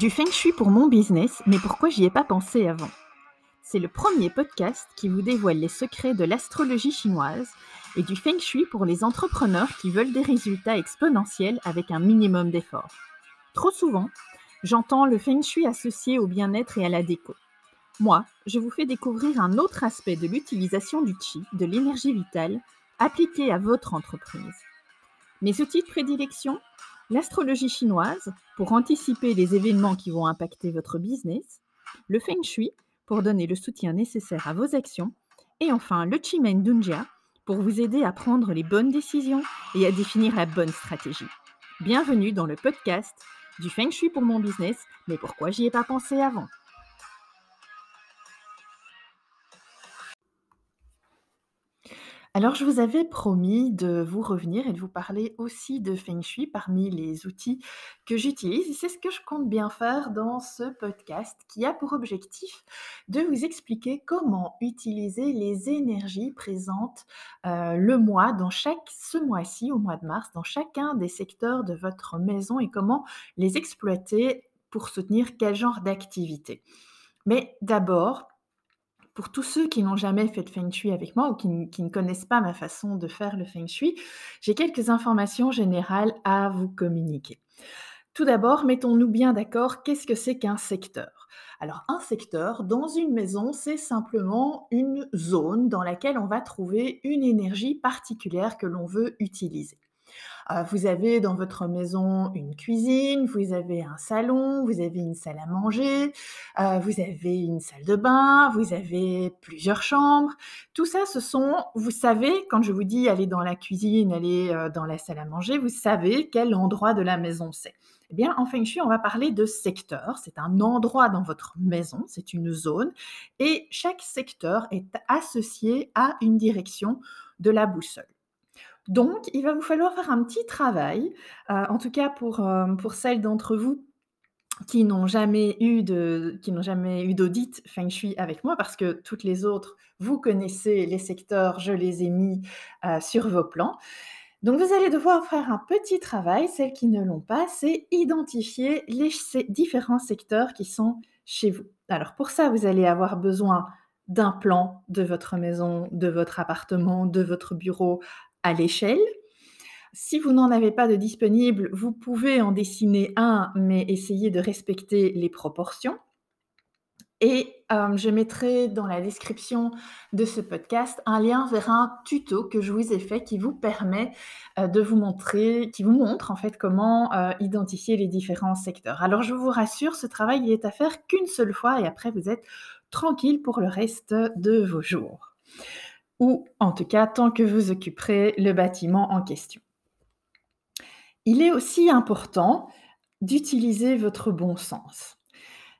Du feng shui pour mon business, mais pourquoi j'y ai pas pensé avant? C'est le premier podcast qui vous dévoile les secrets de l'astrologie chinoise et du feng shui pour les entrepreneurs qui veulent des résultats exponentiels avec un minimum d'effort. Trop souvent, j'entends le feng shui associé au bien-être et à la déco. Moi, je vous fais découvrir un autre aspect de l'utilisation du chi, de l'énergie vitale, appliquée à votre entreprise. Mes outils de prédilection? L'astrologie chinoise pour anticiper les événements qui vont impacter votre business, le feng shui pour donner le soutien nécessaire à vos actions, et enfin le Chimen Dunjia pour vous aider à prendre les bonnes décisions et à définir la bonne stratégie. Bienvenue dans le podcast du Feng Shui pour mon business, mais pourquoi j'y ai pas pensé avant? Alors, je vous avais promis de vous revenir et de vous parler aussi de Feng Shui parmi les outils que j'utilise. Et c'est ce que je compte bien faire dans ce podcast qui a pour objectif de vous expliquer comment utiliser les énergies présentes euh, le mois, dans chaque, ce mois-ci, au mois de mars, dans chacun des secteurs de votre maison et comment les exploiter pour soutenir quel genre d'activité. Mais d'abord, pour tous ceux qui n'ont jamais fait de feng shui avec moi ou qui, ne connaissent pas ma façon de faire le feng shui, j'ai quelques informations générales à vous communiquer. Tout d'abord, mettons-nous bien d'accord, qu'est-ce que c'est qu'un secteur? Alors un secteur, dans une maison, c'est simplement une zone dans laquelle on va trouver une énergie particulière que l'on veut utiliser. Euh, vous avez dans votre maison une cuisine, vous avez un salon, vous avez une salle à manger, euh, vous avez une salle de bain, vous avez plusieurs chambres. Tout ça, ce sont, vous savez, quand je vous dis aller dans la cuisine, aller euh, dans la salle à manger, vous savez quel endroit de la maison c'est. Eh bien, en Feng Shui, on va parler de secteur. C'est un endroit dans votre maison, c'est une zone, et chaque secteur est associé à une direction de la boussole. Donc, il va vous falloir faire un petit travail, euh, en tout cas pour, euh, pour celles d'entre vous qui n'ont jamais eu de qui n'ont jamais eu d'audit feng shui avec moi parce que toutes les autres, vous connaissez les secteurs, je les ai mis euh, sur vos plans. Donc vous allez devoir faire un petit travail, celles qui ne l'ont pas, c'est identifier les différents secteurs qui sont chez vous. Alors pour ça, vous allez avoir besoin d'un plan de votre maison, de votre appartement, de votre bureau à l'échelle. Si vous n'en avez pas de disponible, vous pouvez en dessiner un, mais essayez de respecter les proportions. Et euh, je mettrai dans la description de ce podcast un lien vers un tuto que je vous ai fait qui vous permet euh, de vous montrer, qui vous montre en fait comment euh, identifier les différents secteurs. Alors je vous rassure, ce travail il est à faire qu'une seule fois et après vous êtes tranquille pour le reste de vos jours ou en tout cas tant que vous occuperez le bâtiment en question. Il est aussi important d'utiliser votre bon sens.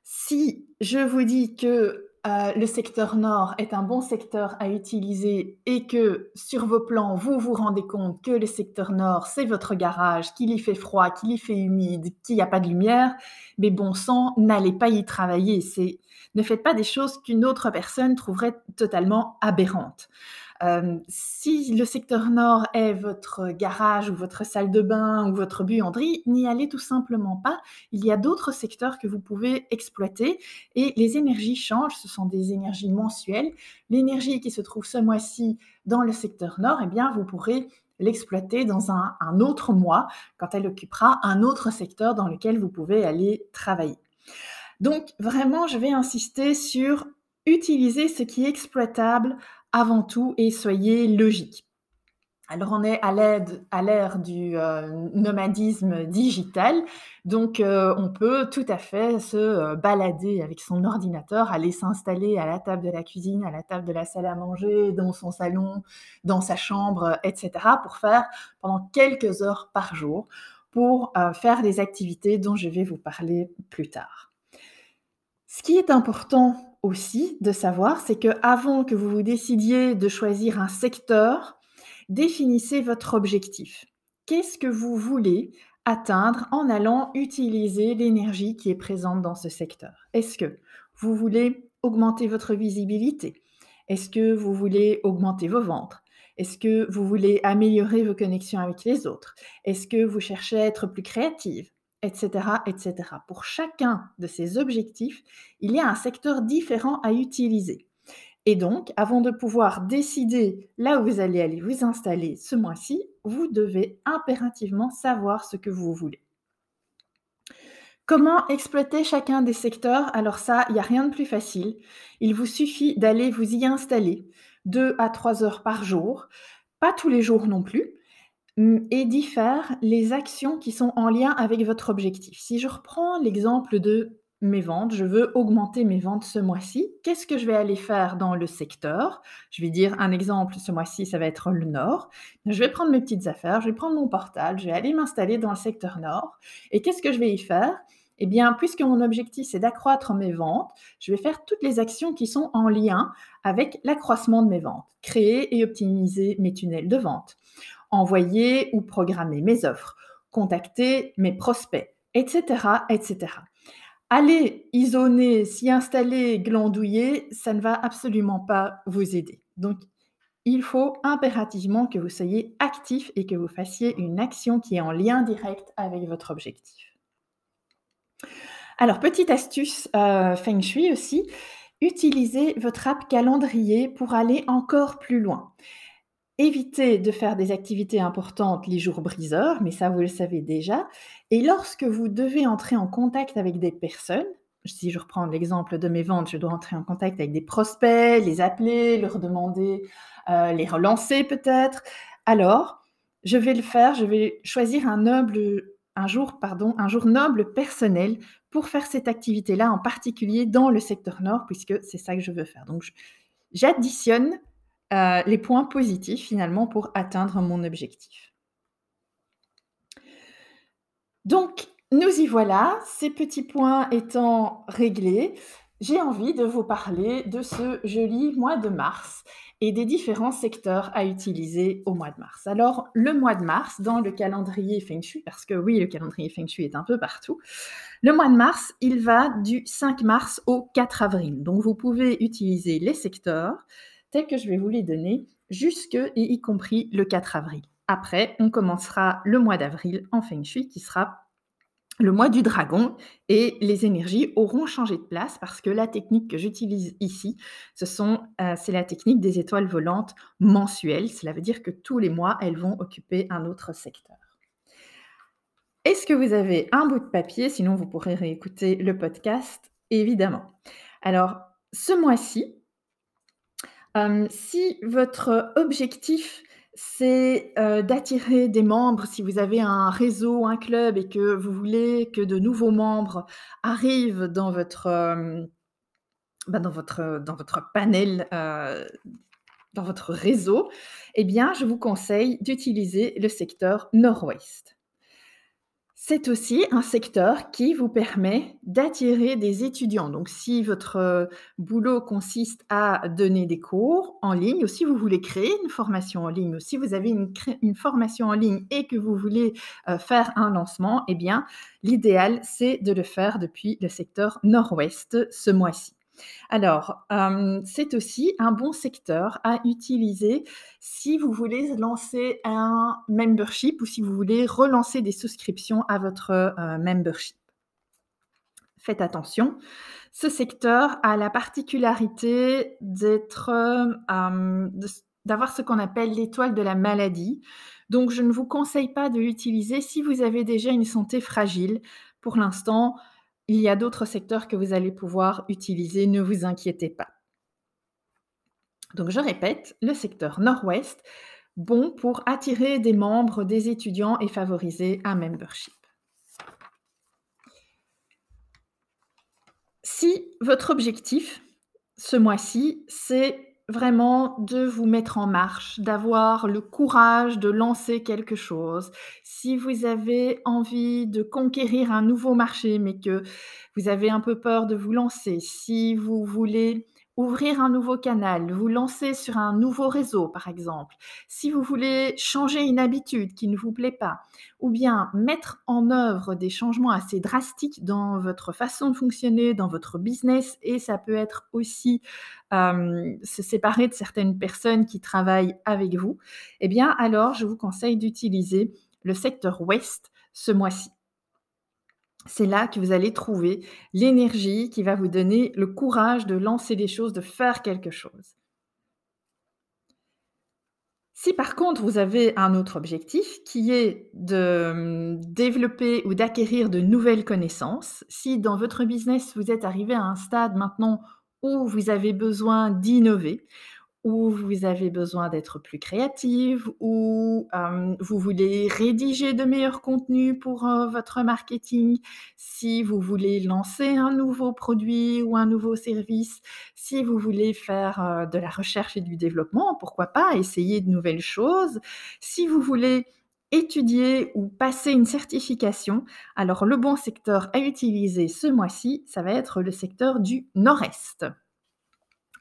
Si je vous dis que euh, le secteur nord est un bon secteur à utiliser et que sur vos plans, vous vous rendez compte que le secteur nord, c'est votre garage, qu'il y fait froid, qu'il y fait humide, qu'il n'y a pas de lumière, mais bon sang, n'allez pas y travailler. C'est, ne faites pas des choses qu'une autre personne trouverait totalement aberrantes. Euh, si le secteur nord est votre garage ou votre salle de bain ou votre buanderie, n'y allez tout simplement pas. Il y a d'autres secteurs que vous pouvez exploiter et les énergies changent. Ce sont des énergies mensuelles. L'énergie qui se trouve ce mois-ci dans le secteur nord, eh bien, vous pourrez l'exploiter dans un, un autre mois quand elle occupera un autre secteur dans lequel vous pouvez aller travailler. Donc vraiment, je vais insister sur utiliser ce qui est exploitable avant tout et soyez logique. Alors on est à l'ère du euh, nomadisme digital, donc euh, on peut tout à fait se euh, balader avec son ordinateur, aller s'installer à la table de la cuisine, à la table de la salle à manger, dans son salon, dans sa chambre, etc. pour faire pendant quelques heures par jour pour faire des activités dont je vais vous parler plus tard. Ce qui est important aussi de savoir, c'est que avant que vous vous décidiez de choisir un secteur, définissez votre objectif. Qu'est-ce que vous voulez atteindre en allant utiliser l'énergie qui est présente dans ce secteur? Est-ce que vous voulez augmenter votre visibilité? Est-ce que vous voulez augmenter vos ventres Est-ce que vous voulez améliorer vos connexions avec les autres? Est-ce que vous cherchez à être plus créative? Etc., etc. Pour chacun de ces objectifs, il y a un secteur différent à utiliser. Et donc, avant de pouvoir décider là où vous allez aller vous installer ce mois-ci, vous devez impérativement savoir ce que vous voulez. Comment exploiter chacun des secteurs? Alors ça, il n'y a rien de plus facile. Il vous suffit d'aller vous y installer 2 à 3 heures par jour, pas tous les jours non plus, et d'y faire les actions qui sont en lien avec votre objectif. Si je reprends l'exemple de mes ventes, je veux augmenter mes ventes ce mois-ci. Qu'est-ce que je vais aller faire dans le secteur? Je vais dire un exemple, ce mois-ci, ça va être le nord. Je vais prendre mes petites affaires, je vais prendre mon portal, je vais aller m'installer dans le secteur nord. Et qu'est-ce que je vais y faire? Eh bien, puisque mon objectif, c'est d'accroître mes ventes, je vais faire toutes les actions qui sont en lien avec l'accroissement de mes ventes. Créer et optimiser mes tunnels de vente. Envoyer ou programmer mes offres. Contacter mes prospects, etc., etc. Aller isoler, s'y installer, glandouiller, ça ne va absolument pas vous aider. Donc, il faut impérativement que vous soyez actif et que vous fassiez une action qui est en lien direct avec votre objectif. Alors, petite astuce euh, Feng Shui aussi, utilisez votre app calendrier pour aller encore plus loin. Évitez de faire des activités importantes les jours briseurs, mais ça vous le savez déjà. Et lorsque vous devez entrer en contact avec des personnes, si je reprends l'exemple de mes ventes, je dois entrer en contact avec des prospects, les appeler, leur demander, euh, les relancer peut-être. Alors, je vais le faire, je vais choisir un jour, pardon, un jour noble personnel pour faire cette activité-là, en particulier dans le secteur nord, puisque c'est ça que je veux faire. Donc, j'additionne euh, les points positifs finalement pour atteindre mon objectif. Donc, nous y voilà, ces petits points étant réglés, j'ai envie de vous parler de ce joli mois de mars et des différents secteurs à utiliser au mois de mars. Alors, le mois de mars, dans le calendrier Feng Shui, parce que oui, le calendrier Feng Shui est un peu partout, le mois de mars, il va du 5 mars au 4 avril. Donc, vous pouvez utiliser les secteurs tels que je vais vous les donner, jusque et y compris le 4 avril. Après, on commencera le mois d'avril en Feng Shui qui sera le mois du dragon et les énergies auront changé de place parce que la technique que j'utilise ici, ce euh, c'est la technique des étoiles volantes mensuelles. Cela veut dire que tous les mois, elles vont occuper un autre secteur. Est-ce que vous avez un bout de papier? Sinon, vous pourrez réécouter le podcast, évidemment. Alors, ce mois-ci, si votre objectif, c'est, d'attirer des membres, si vous avez un réseau, un club et que vous voulez que de nouveaux membres arrivent dans votre, bah, dans votre, dans votre panel, dans votre réseau, eh bien, je vous conseille d'utiliser le secteur nord-ouest. C'est aussi un secteur qui vous permet d'attirer des étudiants. Donc, si votre euh, boulot consiste à donner des cours en ligne, ou si vous voulez créer une formation en ligne, ou si vous avez une, formation en ligne et que vous voulez euh, faire un lancement, eh bien, l'idéal, c'est de le faire depuis le secteur nord-ouest ce mois-ci. Alors, c'est aussi un bon secteur à utiliser si vous voulez lancer un membership ou si vous voulez relancer des souscriptions à votre, membership. Faites attention, ce secteur a la particularité d'être, d'avoir ce qu'on appelle l'étoile de la maladie. Donc je ne vous conseille pas de l'utiliser si vous avez déjà une santé fragile. Pour l'instant, il y a d'autres secteurs que vous allez pouvoir utiliser, ne vous inquiétez pas. Donc je répète, le secteur nord-ouest, bon pour attirer des membres, des étudiants et favoriser un membership. Si votre objectif ce mois-ci, c'est vraiment de vous mettre en marche, d'avoir le courage de lancer quelque chose. Si vous avez envie de conquérir un nouveau marché, mais que vous avez un peu peur de vous lancer, si vous voulez ouvrir un nouveau canal, vous lancer sur un nouveau réseau, par exemple, si vous voulez changer une habitude qui ne vous plaît pas, ou bien mettre en œuvre des changements assez drastiques dans votre façon de fonctionner, dans votre business, et ça peut être aussi se séparer de certaines personnes qui travaillent avec vous, eh bien alors je vous conseille d'utiliser le secteur ouest ce mois-ci. C'est là que vous allez trouver l'énergie qui va vous donner le courage de lancer des choses, de faire quelque chose. Si par contre vous avez un autre objectif qui est de, mmh, développer ou d'acquérir de nouvelles connaissances, si dans votre business vous êtes arrivé à un stade maintenant où vous avez besoin d'innover, où vous avez besoin d'être plus créative, hem, vous voulez rédiger de meilleurs contenus pour, votre marketing, si vous voulez lancer un nouveau produit ou un nouveau service, si vous voulez faire, de la recherche et du développement, pourquoi pas essayer de nouvelles choses. Si vous voulez étudier ou passer une certification, alors le bon secteur à utiliser ce mois-ci, ça va être le secteur du Nord-Est.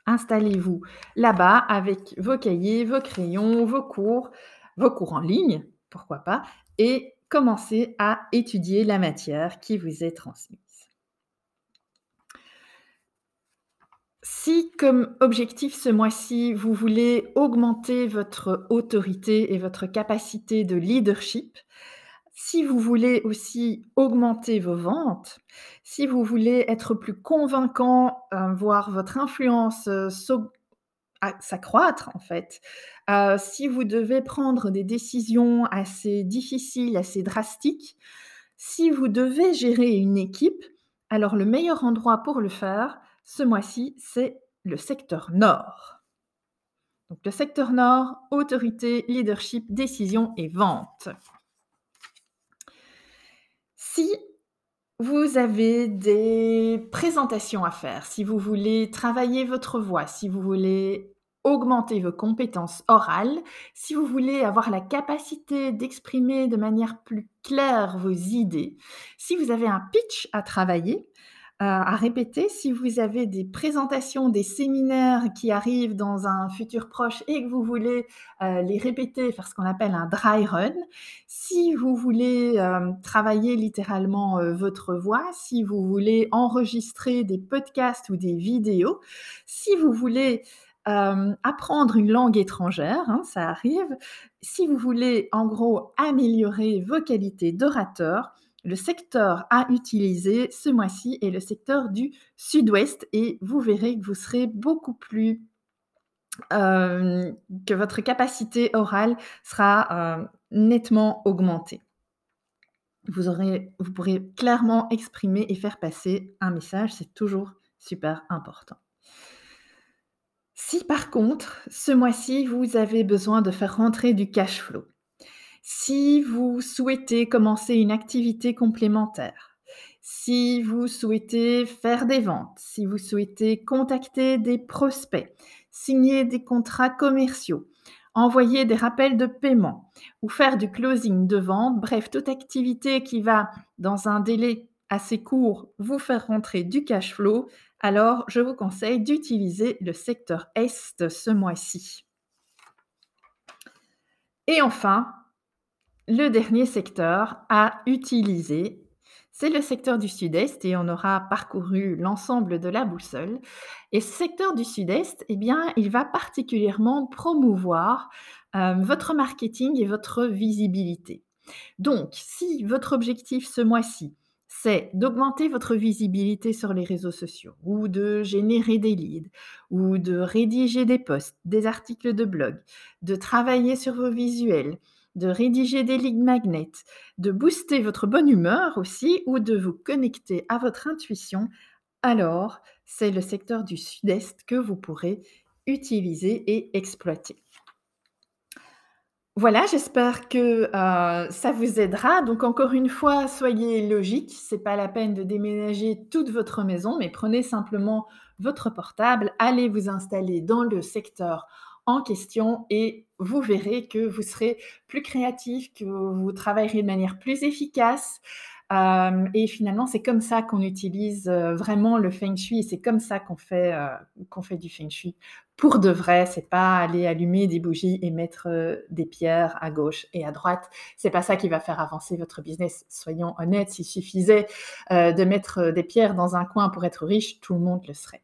Installez-vous là-bas avec vos cahiers, vos crayons, vos cours, vos cours en ligne, pourquoi pas, et commencez à étudier la matière qui vous est transmise. Si comme objectif ce mois-ci, vous voulez augmenter votre autorité et votre capacité de leadership, si vous voulez aussi augmenter vos ventes, si vous voulez être plus convaincant, heu, voir votre influence, à s'accroître en fait, heu, si vous devez prendre des décisions assez difficiles, assez drastiques, si vous devez gérer une équipe, alors le meilleur endroit pour le faire, ce mois-ci, c'est le secteur nord. Donc le secteur nord, autorité, leadership, décision et vente. Si vous avez des présentations à faire, si vous voulez travailler votre voix, si vous voulez augmenter vos compétences orales, si vous voulez avoir la capacité d'exprimer de manière plus claire vos idées, si vous avez un pitch à travailler, à répéter, si vous avez des présentations, des séminaires qui arrivent dans un futur proche et que vous voulez, heu, les répéter, faire ce qu'on appelle un dry run, si vous voulez, hem, travailler littéralement, votre voix, si vous voulez enregistrer des podcasts ou des vidéos, si vous voulez, apprendre une langue étrangère, hein, ça arrive, si vous voulez en gros améliorer vos qualités d'orateur, le secteur à utiliser ce mois-ci est le secteur du sud-ouest et vous verrez que vous serez beaucoup plus hem, que votre capacité orale sera, heu, nettement augmentée. Vous vous pourrez clairement exprimer et faire passer un message, c'est toujours super important. Si par contre, ce mois-ci, vous avez besoin de faire rentrer du cash flow, si vous souhaitez commencer une activité complémentaire, si vous souhaitez faire des ventes, si vous souhaitez contacter des prospects, signer des contrats commerciaux, envoyer des rappels de paiement ou faire du closing de vente, bref, toute activité qui va, dans un délai assez court, vous faire rentrer du cash flow, alors je vous conseille d'utiliser le secteur est ce mois-ci. Et enfin, le dernier secteur à utiliser, c'est le secteur du sud-est et on aura parcouru l'ensemble de la boussole et ce secteur du sud-est, eh bien, il va particulièrement promouvoir, hem, votre marketing et votre visibilité. Donc si votre objectif ce mois-ci, c'est d'augmenter votre visibilité sur les réseaux sociaux ou de générer des leads ou de rédiger des posts, des articles de blog, de travailler sur vos visuels, de rédiger des lead magnets, de booster votre bonne humeur aussi ou de vous connecter à votre intuition, alors c'est le secteur du sud-est que vous pourrez utiliser et exploiter. Voilà, j'espère que, heu, ça vous aidera. Donc encore une fois, soyez logique, c'est pas la peine de déménager toute votre maison, mais prenez simplement votre portable, allez vous installer dans le secteur en question et vous verrez que vous serez plus créatif, que vous travaillerez de manière plus efficace, hem et finalement, c'est comme ça qu'on utilise, heu, vraiment le feng shui c'est comme ça qu'on fait, heu, qu'on fait du feng shui pour de vrai. C'est pas aller allumer des bougies et mettre, des pierres à gauche et à droite. C'est pas ça qui va faire avancer votre business. Soyons honnêtes, s'il suffisait, de mettre, des pierres dans un coin pour être riche, tout le monde le serait.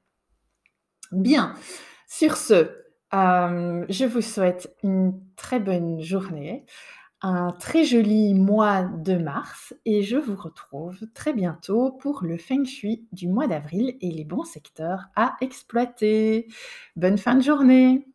Bien, sur ce, hem, je vous souhaite une très bonne journée. un très joli mois de mars et je vous retrouve très bientôt pour le feng shui du mois d'avril et les bons secteurs à exploiter. Bonne fin de journée!